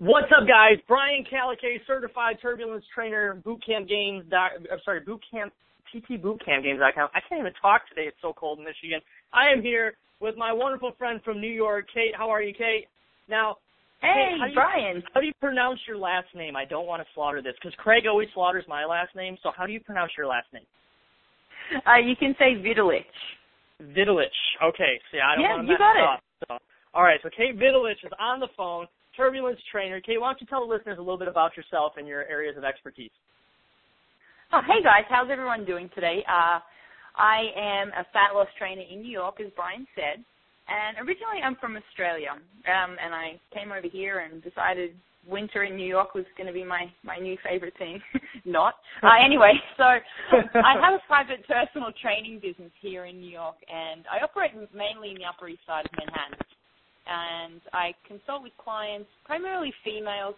What's up, guys? Brian Kalakay, certified turbulence trainer, bootcamp games. I'm sorry, bootcamp PT bootcamp games.com. I can't even talk today. It's so cold in Michigan. I am here with my wonderful friend from New York, Kate. How are you, Kate? Now, hey, Kate, how do you, Brian. How do you pronounce your last name? I don't want to slaughter this because Craig always slaughters my last name. So how do you pronounce your last name? Uh, you can say Vidulich. Vidulich. Okay. See, I don't yeah, want to you mess got it up. So, all right. So Kate Vidulich is on the phone, turbulence trainer. Kate, why don't you tell the listeners a little bit about yourself and your areas of expertise? Oh, hey guys, how's everyone doing today? Uh, I am a fat loss trainer in New York, as Brian said, and originally I'm from Australia, um, and I came over here and decided winter in New York was going to be my my new favorite thing. Not uh, anyway. So I have a private personal training business here in New York, and I operate mainly in the Upper East Side of Manhattan. And I consult with clients, primarily females,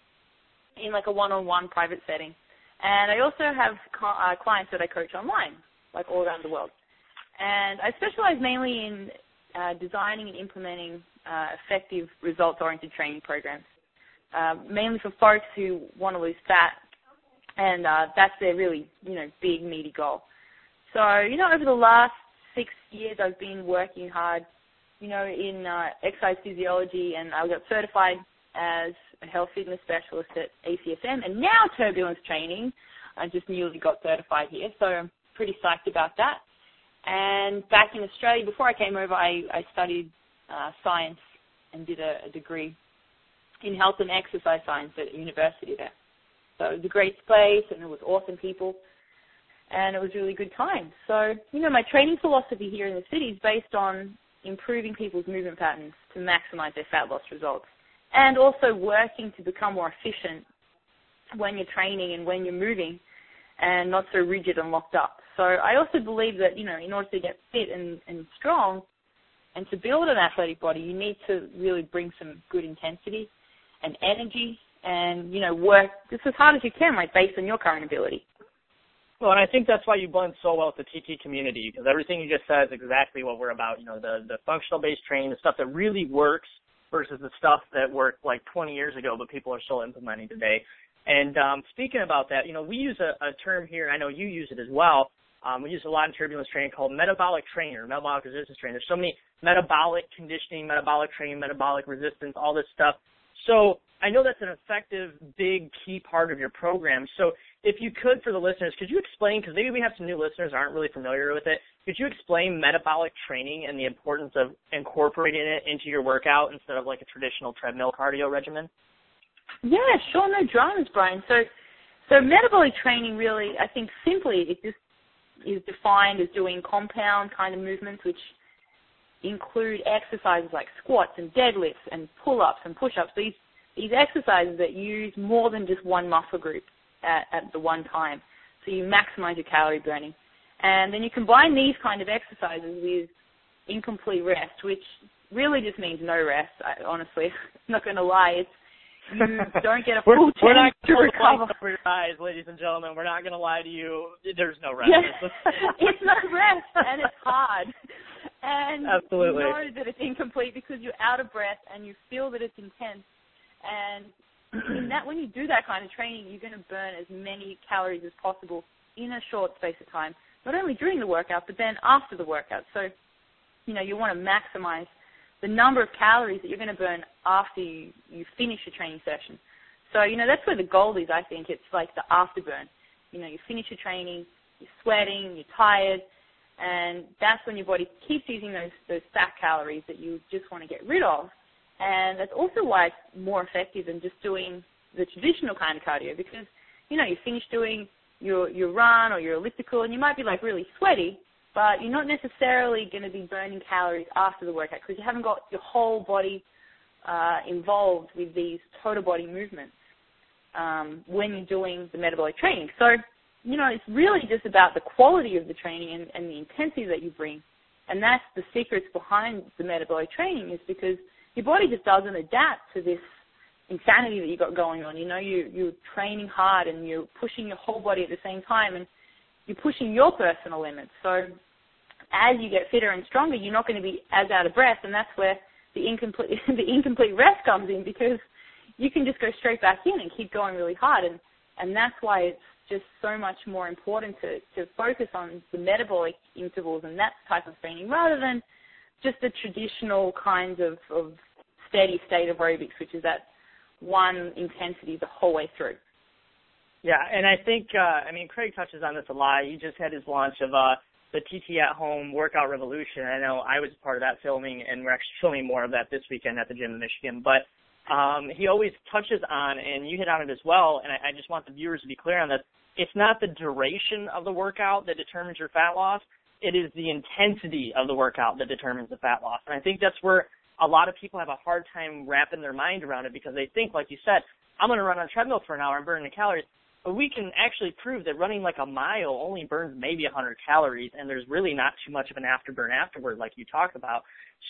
in like a one-on-one private setting. And I also have uh, clients that I coach online, like all around the world. And I specialize mainly in uh, designing and implementing uh, effective results-oriented training programs, uh, mainly for folks who want to lose fat, and uh, that's their really, you know, big meaty goal. So, you know, over the last six years, I've been working hard, you know, in uh, exercise physiology, and I got certified as a health fitness specialist at ACSM, and now turbulence training. I just newly got certified here, so I'm pretty psyched about that. And back in Australia, before I came over, I, I studied uh, science and did a, a degree in health and exercise science at university there. So it was a great place, and it was awesome people, and it was really good time. So, you know, my training philosophy here in the city is based on improving people's movement patterns to maximize their fat loss results, and also working to become more efficient when you're training and when you're moving, and not so rigid and locked up. So I also believe that, you know, in order to get fit and, and strong and to build an athletic body, you need to really bring some good intensity and energy and, you know, work just as hard as you can, like based on your current ability. Well, and I think that's why you blend so well with the TT community because everything you just said is exactly what we're about. You know, the the functional based training, the stuff that really works versus the stuff that worked like 20 years ago, but people are still implementing today. And um, speaking about that, you know, we use a, a term here, and I know you use it as well. Um, we use a lot in turbulence training called metabolic trainer, metabolic resistance training. There's so many metabolic conditioning, metabolic training, metabolic resistance, all this stuff. So I know that's an effective, big, key part of your program. So if you could, for the listeners, could you explain, because maybe we have some new listeners aren't really familiar with it, could you explain metabolic training and the importance of incorporating it into your workout instead of like a traditional treadmill cardio regimen? Yeah, sure, no dramas, Brian. So, so metabolic training really, I think simply it just is defined as doing compound kind of movements, which include exercises like squats and deadlifts and pull-ups and push-ups. These these exercises that use more than just one muscle group at, at the one time, so you maximize your calorie burning. And then you combine these kind of exercises with incomplete rest, which really just means no rest. I, honestly, I'm not going to lie. It's you don't get a full we're, we're not to recover. over your eyes, ladies and gentlemen. We're not going to lie to you. There's no rest. Yeah. it's no rest, and it's hard. And Absolutely. you know that it's incomplete because you're out of breath and you feel that it's intense. And in that, when you do that kind of training, you're going to burn as many calories as possible in a short space of time. Not only during the workout, but then after the workout. So, you know, you want to maximize the number of calories that you're going to burn after you, you finish your training session. So, you know, that's where the goal is, I think. It's like the afterburn. You know, you finish your training, you're sweating, you're tired, and that's when your body keeps using those, those fat calories that you just want to get rid of. And that's also why it's more effective than just doing the traditional kind of cardio because, you know, you finish doing your, your run or your elliptical and you might be like really sweaty, but you're not necessarily going to be burning calories after the workout because you haven't got your whole body uh, involved with these total body movements um, when you're doing the metabolic training. So, you know, it's really just about the quality of the training and, and the intensity that you bring. And that's the secrets behind the metabolic training is because your body just doesn't adapt to this insanity that you got going on. You know, you, you're training hard and you're pushing your whole body at the same time. And you're pushing your personal limits. So as you get fitter and stronger, you're not going to be as out of breath, and that's where the incomplete the incomplete rest comes in because you can just go straight back in and keep going really hard. And, and that's why it's just so much more important to, to focus on the metabolic intervals and that type of training rather than just the traditional kinds of, of steady state aerobics, which is that one intensity the whole way through. Yeah, and I think uh, I mean Craig touches on this a lot. He just had his launch of uh, the TT at Home Workout Revolution. I know I was part of that filming, and we're actually filming more of that this weekend at the gym in Michigan. But um, he always touches on, and you hit on it as well. And I, I just want the viewers to be clear on this. It's not the duration of the workout that determines your fat loss. It is the intensity of the workout that determines the fat loss. And I think that's where a lot of people have a hard time wrapping their mind around it because they think, like you said, I'm going to run on a treadmill for an hour and burn the calories. But we can actually prove that running like a mile only burns maybe 100 calories, and there's really not too much of an afterburn afterward, like you talked about.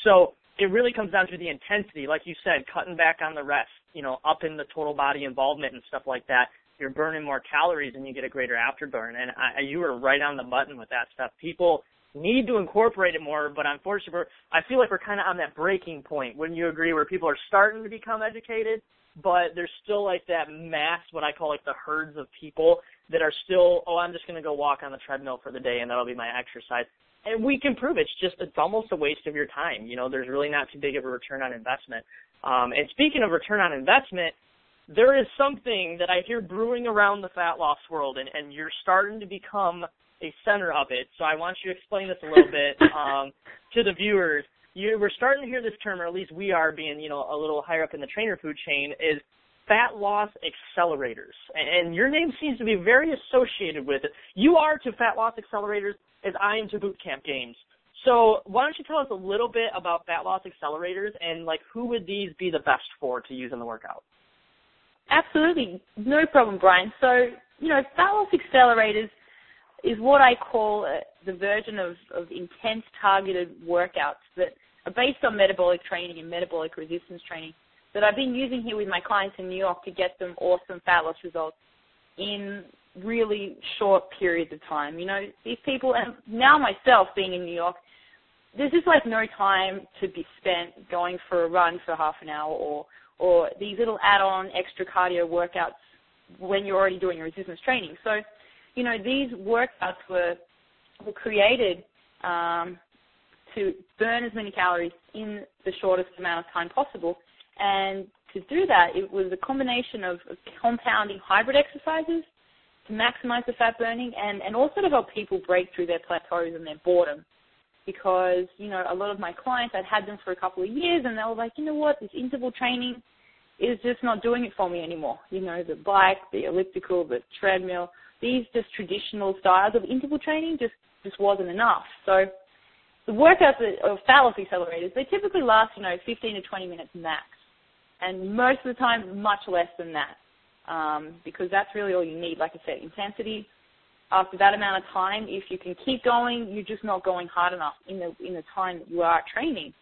So it really comes down to the intensity, like you said, cutting back on the rest, you know, up in the total body involvement and stuff like that. You're burning more calories and you get a greater afterburn. And I, you were right on the button with that stuff. People need to incorporate it more, but unfortunately, I feel like we're kind of on that breaking point. Wouldn't you agree? Where people are starting to become educated, but there's still like that mass, what I call like the herds of people that are still, oh, I'm just going to go walk on the treadmill for the day and that'll be my exercise. And we can prove it's just, it's almost a waste of your time. You know, there's really not too big of a return on investment. Um, and speaking of return on investment, there is something that I hear brewing around the fat loss world, and, and you're starting to become a center of it. So I want you to explain this a little bit um, to the viewers you we're starting to hear this term, or at least we are being, you know, a little higher up in the trainer food chain, is fat loss accelerators. And your name seems to be very associated with it. You are to fat loss accelerators as I am to boot camp games. So why don't you tell us a little bit about fat loss accelerators and like who would these be the best for to use in the workout? Absolutely, no problem, Brian. So you know, fat loss accelerators is what I call a, the version of, of intense targeted workouts that are based on metabolic training and metabolic resistance training that I've been using here with my clients in New York to get them awesome fat loss results in really short periods of time. You know, these people, and now myself being in New York, there's just like no time to be spent going for a run for half an hour or or these little add-on extra cardio workouts when you're already doing your resistance training. So, you know, these workouts were were created um, to burn as many calories in the shortest amount of time possible. And to do that, it was a combination of, compounding hybrid exercises to maximize the fat burning and, and also to help people break through their plateaus and their boredom. Because, you know, a lot of my clients, I'd had them for a couple of years and they were like, you know what, this interval training is just not doing it for me anymore. You know, the bike, the elliptical, the treadmill, these just traditional styles of interval training just just wasn't enough. So the workouts of fat loss accelerators, they typically last, you know, 15 to 20 minutes max. And most of the time, much less than that. Um, because that's really all you need. Like I said, intensity. After that amount of time, if you can keep going, you're just not going hard enough in the in the time that you are training.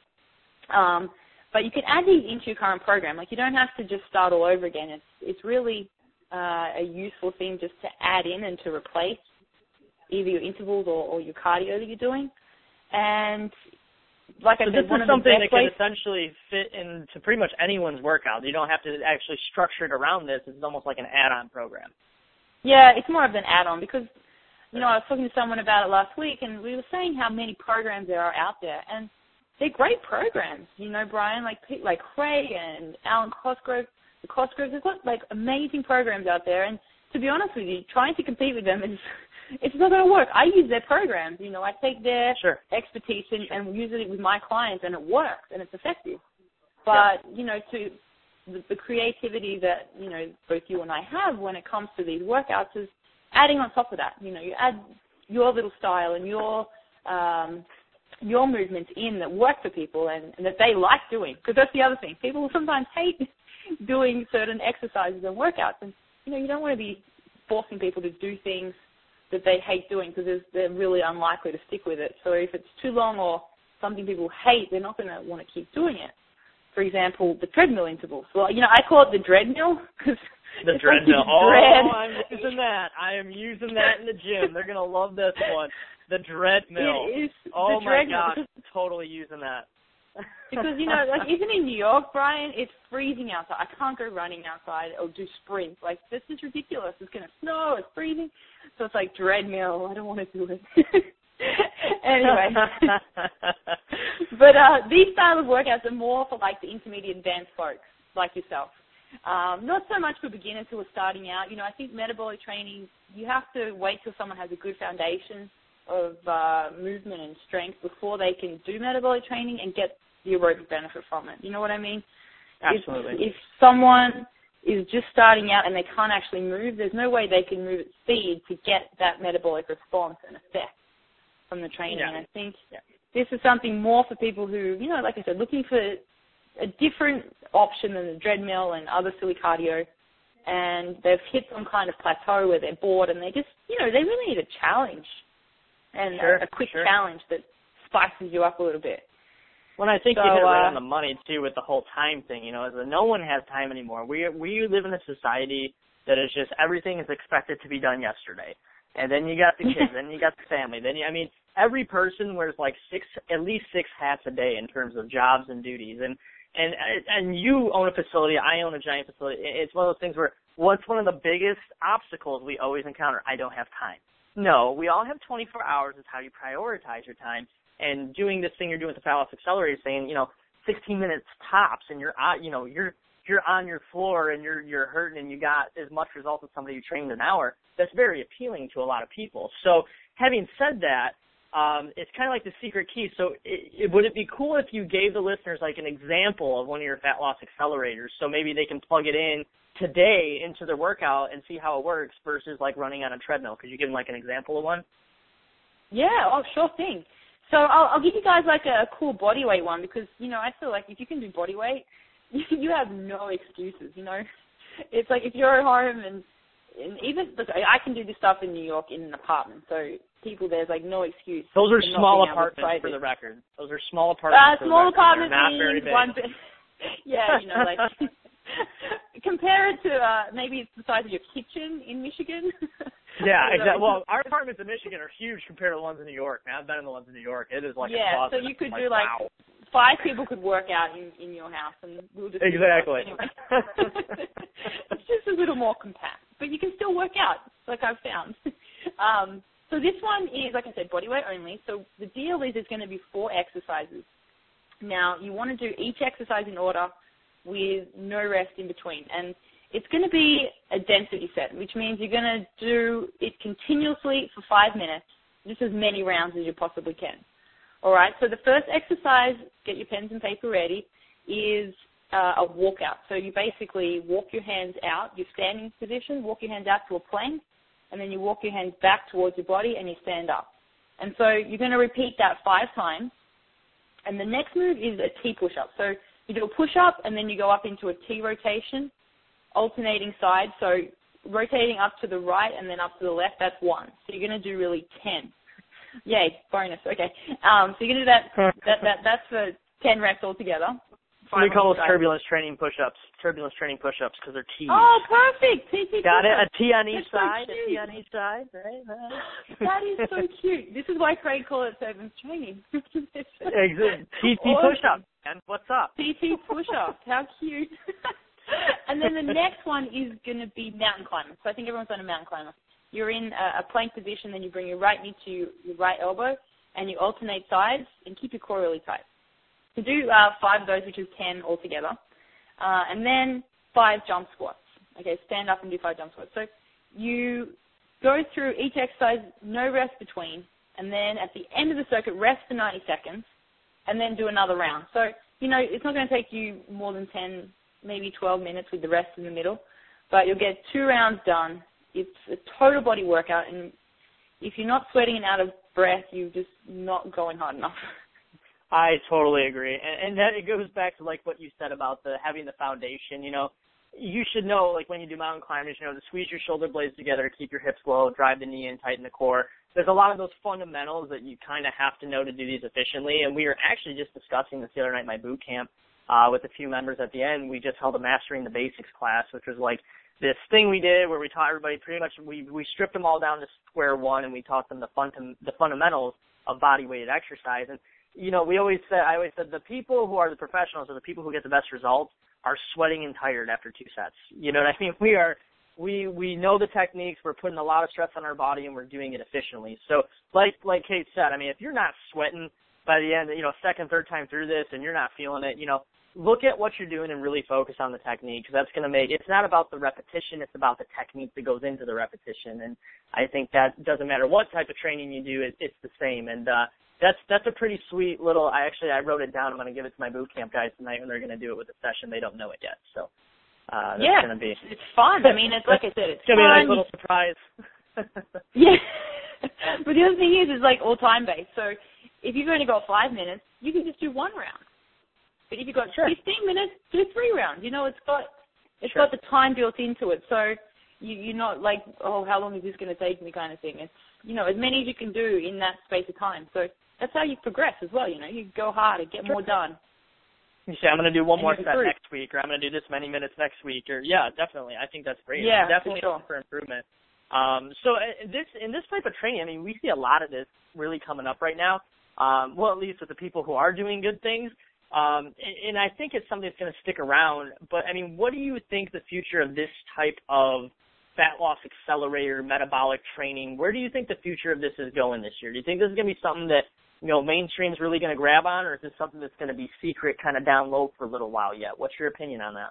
Um, but you can add these into your current program. Like you don't have to just start all over again. It's it's really uh, a useful thing just to add in and to replace either your intervals or, or your cardio that you're doing. And like so I said, this is something that can essentially fit into pretty much anyone's workout. You don't have to actually structure it around this. It's almost like an add-on program. Yeah, it's more of an add-on because you know I was talking to someone about it last week, and we were saying how many programs there are out there, and they're great programs. You know, Brian, like like Craig and Alwyn Cosgrove, the Cosgroves, they've got like amazing programs out there, and to be honest with you, trying to compete with them is it's not going to work. I use their programs. You know, I take their sure. expertise and, and use it with my clients, and it works and it's effective. But yeah. you know, to the, the creativity that you know both you and I have when it comes to these workouts is adding on top of that. You know, you add your little style and your um, your movements in that work for people and, and that they like doing. Because that's the other thing. People sometimes hate doing certain exercises and workouts, and you know, you don't want to be forcing people to do things that they hate doing because they're really unlikely to stick with it. So if it's too long or something people hate, they're not going to want to keep doing it. For example, the treadmill intervals. Well, you know, I call it the dreadmill because the dreadmill. Like oh, dread. I'm using that. I am using that in the gym. They're gonna love this one. The dreadmill. It is oh the my gosh, totally using that. Because you know, like even in New York, Brian, it's freezing outside. I can't go running outside or do sprints. Like this is ridiculous. It's gonna snow. It's freezing. So it's like treadmill. I don't want to do it. anyway, but uh, these style of workouts are more for like the intermediate advanced folks like yourself. Um, not so much for beginners who are starting out. You know, I think metabolic training, you have to wait till someone has a good foundation of uh, movement and strength before they can do metabolic training and get the aerobic benefit from it. You know what I mean? Absolutely. If, if someone is just starting out and they can't actually move, there's no way they can move at speed to get that metabolic response and effect from the training. Yeah. And I think yeah. this is something more for people who, you know, like I said, looking for a different option than the treadmill and other silly cardio. And they've hit some kind of plateau where they're bored and they just, you know, they really need a challenge and sure, a, a, quick sure. challenge that spices you up a little bit. Well, I think so, you hit it right uh, on the money too with the whole time thing. You know, is that no one has time anymore. We we live in a society that is just everything is expected to be done yesterday, and then you got the kids, then you got the family, then you, I mean, every person wears like six, at least six hats a day in terms of jobs and duties, and and and you own a facility, I own a giant facility. It's one of those things where what's one of the biggest obstacles we always encounter? I don't have time. No, we all have 24 hours. It's how you prioritize your time. And doing this thing you're doing with the Fat Loss Accelerator, saying you know 16 minutes tops, and you're on, you know you're you're on your floor and you're you're hurting, and you got as much results as somebody who trained an hour. That's very appealing to a lot of people. So having said that, um, it's kind of like the secret key. So, it, it, would it be cool if you gave the listeners like an example of one of your fat loss accelerators, so maybe they can plug it in today into their workout and see how it works versus like running on a treadmill? Could you give them like an example of one? Yeah, oh, sure thing. So I'll, I'll give you guys like a, a cool body weight one because you know I feel like if you can do body weight, you you have no excuses. You know, it's like if you're at home and and even look, I can do this stuff in New York in an apartment, so people there's like no excuse. Those are small apartments for the record. Those are small apartments. Uh, small record. apartment They're not very means big. one bit. yeah, you know, like compare it to uh maybe it's the size of your kitchen in Michigan. Yeah, exactly. Well, our apartments in Michigan are huge compared to the ones in New York. Man, I've been in the ones in New York. It is like a yeah, so you could do like wow. five people could work out in in your house, and we'll just Exactly. anyway. it's just a little more compact, but you can still work out, like I've found. Um, so this one is, like I said, body weight only. So the deal is it's going to be four exercises. Now you want to do each exercise in order with no rest in between, and it's going to be a density set, which means you're going to do it continuously for five minutes, just as many rounds as you possibly can. All right. So the first exercise, get your pens and paper ready, is uh, a walkout. So you basically walk your hands out, your standing position, walk your hands out to a plank, and then you walk your hands back towards your body and you stand up. And so you're going to repeat that five times. And the next move is a T push-up. So you do a push-up and then you go up into a T rotation, alternating sides. So rotating up to the right and then up to the left, that's one. So you're going to do really 10. Yay, bonus. Okay. Um, so you're going to do that, that, that, that's for 10 reps altogether. we call those Five on each side. turbulence training push-ups. Turbulence training push-ups because they're T's. Oh, perfect. T, T, Got it? A. T on each That's so side. A T on each side. Right? That is so cute. This is why Craig called it turbulence training. Exactly. TT Awesome. And what's up? TT push-ups. How cute. and then the next one is going to be mountain climber. So I think everyone's done a mountain climber. You're in a, a plank position, then you bring your right knee to your right elbow, and you alternate sides and keep your core really tight. So do uh, five of those, which is ten altogether. Uh, and then five jump squats. Okay, stand up and do five jump squats. So you go through each exercise, no rest between, and then at the end of the circuit, rest for 90 seconds, and then do another round. So, you know, it's not going to take you more than 10, maybe 12 minutes with the rest in the middle, but you'll get two rounds done. It's a total body workout, and if you're not sweating and out of breath, you're just not going hard enough. I totally agree, and, and that it goes back to like what you said about the having the foundation. You know, you should know like when you do mountain climbing, you know, to squeeze your shoulder blades together, keep your hips low, drive the knee in, tighten the core. There's a lot of those fundamentals that you kind of have to know to do these efficiently. And we were actually just discussing this the other night in my boot camp uh, with a few members at the end. We just held a mastering the basics class, which was like this thing we did where we taught everybody pretty much we we stripped them all down to square one and we taught them the fun the fundamentals of body weighted exercise and you know, we always said, I always said the people who are the professionals are the people who get the best results are sweating and tired after two sets. You know what I mean? We are, we, we know the techniques, we're putting a lot of stress on our body and we're doing it efficiently. So like, like Kate said, I mean, if you're not sweating by the end, you know, second, third time through this and you're not feeling it, you know, look at what you're doing and really focus on the technique that's going to make it's not about the repetition it's about the technique that goes into the repetition. And i think that doesn't matter what type of training you do it, it's the same. And uh that's that's a pretty sweet little i actually i wrote it down i'm going to give it to my boot camp guys tonight when they're going to do it with the session. They don't know it yet so uh yeah, going to be it's fun i mean it's like i said it's, it's going to be a nice little surprise yeah but the other thing is is like all time based so if you've only got five minutes you can just do one round but if you've got sure. 15 minutes, do three rounds. You know, it's got it's sure. got the time built into it. So you, you're not like, oh, how long is this going to take me kind of thing. It's, you know, as many as you can do in that space of time. So that's how you progress as well. You know, you go harder, get more done. You say, I'm going to do one and more set next week, or I'm going to do this many minutes next week, or yeah, definitely. I think that's great. Yeah, definitely for, sure. for improvement. Um, so uh, this in this type of training, I mean, we see a lot of this really coming up right now. Um, well, at least with the people who are doing good things. Um, and, and I think it's something that's going to stick around. But I mean, what do you think the future of this type of fat loss accelerator metabolic training? Where do you think the future of this is going this year? Do you think this is going to be something that you know mainstream's really going to grab on, or is this something that's going to be secret, kind of down low for a little while yet? What's your opinion on that?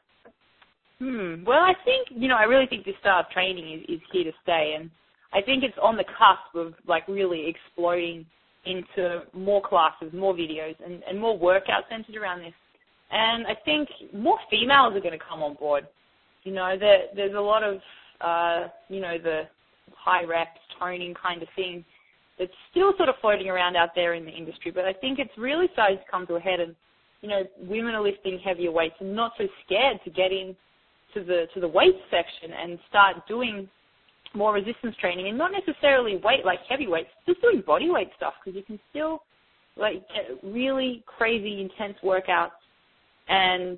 Hmm. Well, I think you know, I really think this style of training is, is here to stay, and I think it's on the cusp of like really exploding into more classes, more videos, and, and more workouts centered around this. And I think more females are going to come on board. You know, there, there's a lot of, uh, you know, the high reps, toning kind of thing that's still sort of floating around out there in the industry. But I think it's really starting to come to a head, and you know, women are lifting heavier weights and not so scared to get in to the to the weight section and start doing more resistance training and not necessarily weight like heavy weights, just doing body weight stuff because you can still like get really crazy intense workouts and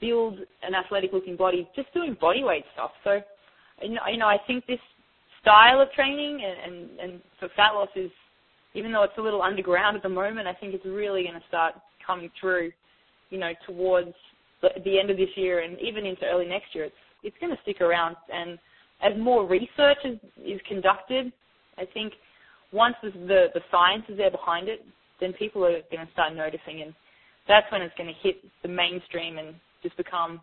build an athletic looking body just doing body weight stuff. So you know I think this style of training and, and, and for fat loss is even though it's a little underground at the moment, I think it's really going to start coming through, you know, towards the, the end of this year and even into early next year. It's it's going to stick around and as more research is, is conducted, I think once the, the science is there behind it, then people are going to start noticing, and that's when it's going to hit the mainstream and just become,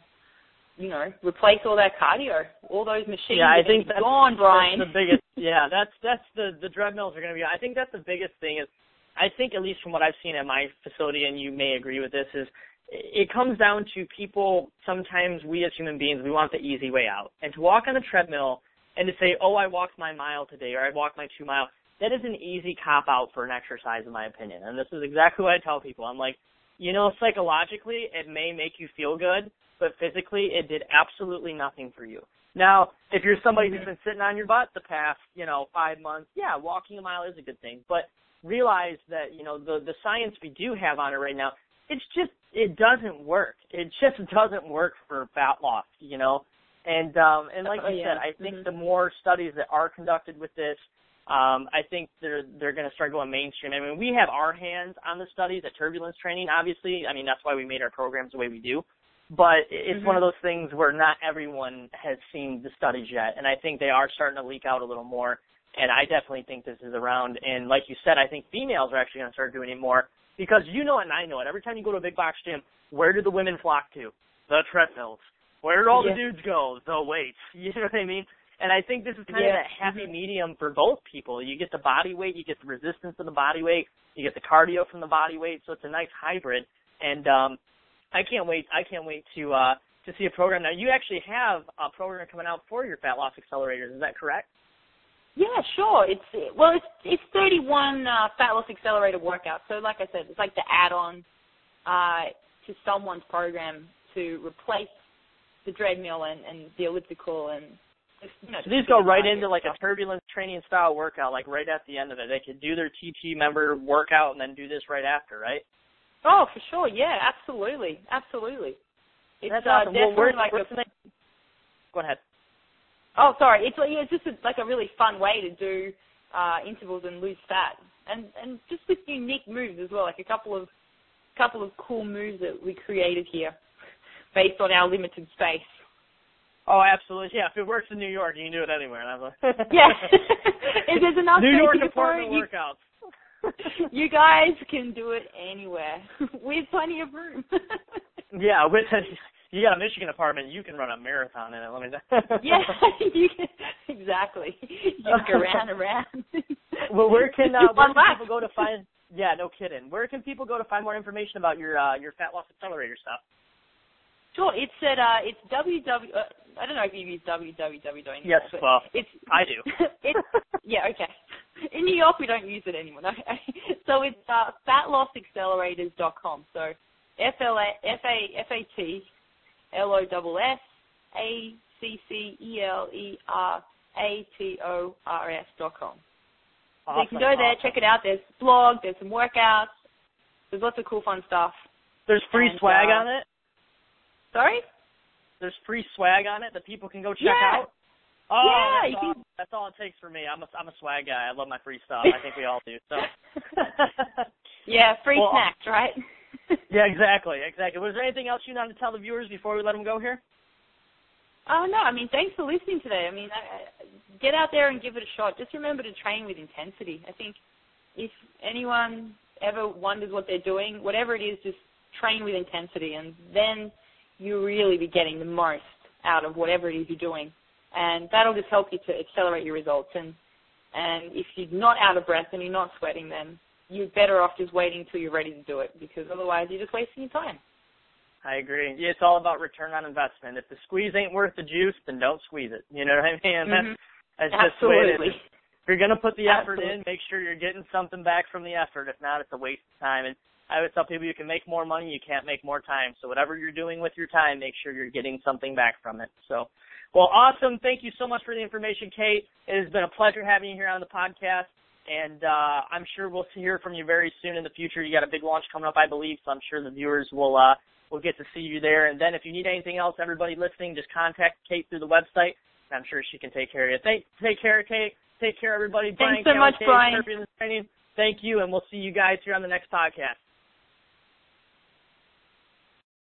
you know, replace all that cardio, all those machines. Yeah, I think that's gone, Brian. That's the biggest. yeah, that's that's the the treadmills are going to be. I think that's the biggest thing is. I think at least from what I've seen at my facility, and you may agree with this, is it comes down to people sometimes we as human beings we want the easy way out and to walk on the treadmill and to say oh i walked my mile today or i walked my two mile that is an easy cop out for an exercise in my opinion and this is exactly what i tell people i'm like you know psychologically it may make you feel good but physically it did absolutely nothing for you now if you're somebody who's been sitting on your butt the past you know five months yeah walking a mile is a good thing but realize that you know the the science we do have on it right now it's just it doesn't work. It just doesn't work for fat loss, you know. And um and like oh, you yeah. said, I think mm-hmm. the more studies that are conducted with this, um, I think they're they're going to start going mainstream. I mean, we have our hands on the studies at turbulence training. Obviously, I mean that's why we made our programs the way we do. But it's mm-hmm. one of those things where not everyone has seen the studies yet, and I think they are starting to leak out a little more. And I definitely think this is around. And like you said, I think females are actually going to start doing it more because you know it and I know it. Every time you go to a big box gym, where do the women flock to? The treadmills. Where do all yeah. the dudes go? The weights. You know what I mean? And I think this is kind yeah. of that happy medium for both people. You get the body weight, you get the resistance of the body weight, you get the cardio from the body weight, so it's a nice hybrid. And um I can't wait I can't wait to uh to see a program. Now you actually have a program coming out for your fat loss accelerators, is that correct? Yeah, sure. It's well, it's it's 31 uh, fat loss accelerator workouts. So, like I said, it's like the add-on uh, to someone's program to replace the treadmill and, and the elliptical and. You know, so these go right into like stuff. a turbulence training style workout, like right at the end of it. They could do their TT member workout and then do this right after, right? Oh, for sure. Yeah, absolutely, absolutely. It's That's uh, awesome. Well, definitely where, like where's a? Go ahead. Oh, sorry. It's yeah, it's just a, like a really fun way to do uh, intervals and lose fat. and and just with unique moves as well, like a couple of couple of cool moves that we created here based on our limited space. Oh, absolutely. Yeah, if it works in New York, you can do it anywhere. And I'm like, yeah. if there's enough New York apartment you, workouts. You guys can do it anywhere we have plenty of room. yeah, with you got a Michigan apartment, you can run a marathon in it. Let me. yeah, you can, exactly. You can run around. well, where can uh, where can people go to find? Yeah, no kidding. Where can people go to find more information about your uh, your fat loss accelerator stuff? Sure, it's at uh, it's www. Uh, I don't know if you use www. Yes, well, it's I do. it's yeah, okay. In New York, we don't use it anymore. No. so it's uh, fatlossaccelerators.com. So F L A F A F A T L O S S A C C E L E R A T O R S dot com. So you can go there, awesome. check it out. There's blog, there's some workouts, there's lots of cool fun stuff. There's free and, swag uh, on it. Sorry? There's free swag on it that people can go check Yeah. out. Oh, Yeah, you all, can- that's all it takes for me. I'm a I'm a swag guy. I love my free stuff. I think we all do. So. Yeah, free Well, snacks, right? yeah, exactly, exactly. Was there anything else you wanted to tell the viewers before we let them go here? Oh no, I mean, thanks for listening today. I mean, I, I- get out there and give it a shot. Just remember to train with intensity. I think if anyone ever wonders what they're doing, whatever it is, just train with intensity, and then you'll really be getting the most out of whatever it is you're doing, and that'll just help you to accelerate your results. And and if you're not out of breath and you're not sweating, then you're better off just waiting until you're ready to do it, because otherwise you're just wasting your time. I agree. Yeah, It's all about return on investment. If the squeeze ain't worth the juice, then don't squeeze it. You know what I mean? Mm-hmm. That's, that's just the way it Absolutely. is. If you're gonna put the effort Absolutely. in, make sure you're getting something back from the effort. If not, it's a waste of time. And I would tell people you can make more money, you can't make more time. So whatever you're doing with your time, make sure you're getting something back from it. So, well, awesome. Thank you so much for the information, Kate. It has been a pleasure having you here on the podcast. And uh, I'm sure we'll hear from you very soon in the future. You got a big launch coming up, I believe, so I'm sure the viewers will uh, will get to see you there. And then if you need anything else, everybody listening, just contact Kate through the website. I'm sure she can take care of you. Take take care, Kate. Take care, everybody. Brian Thanks so Kelly, much, Brian. Thank you, and we'll see you guys here on the next podcast.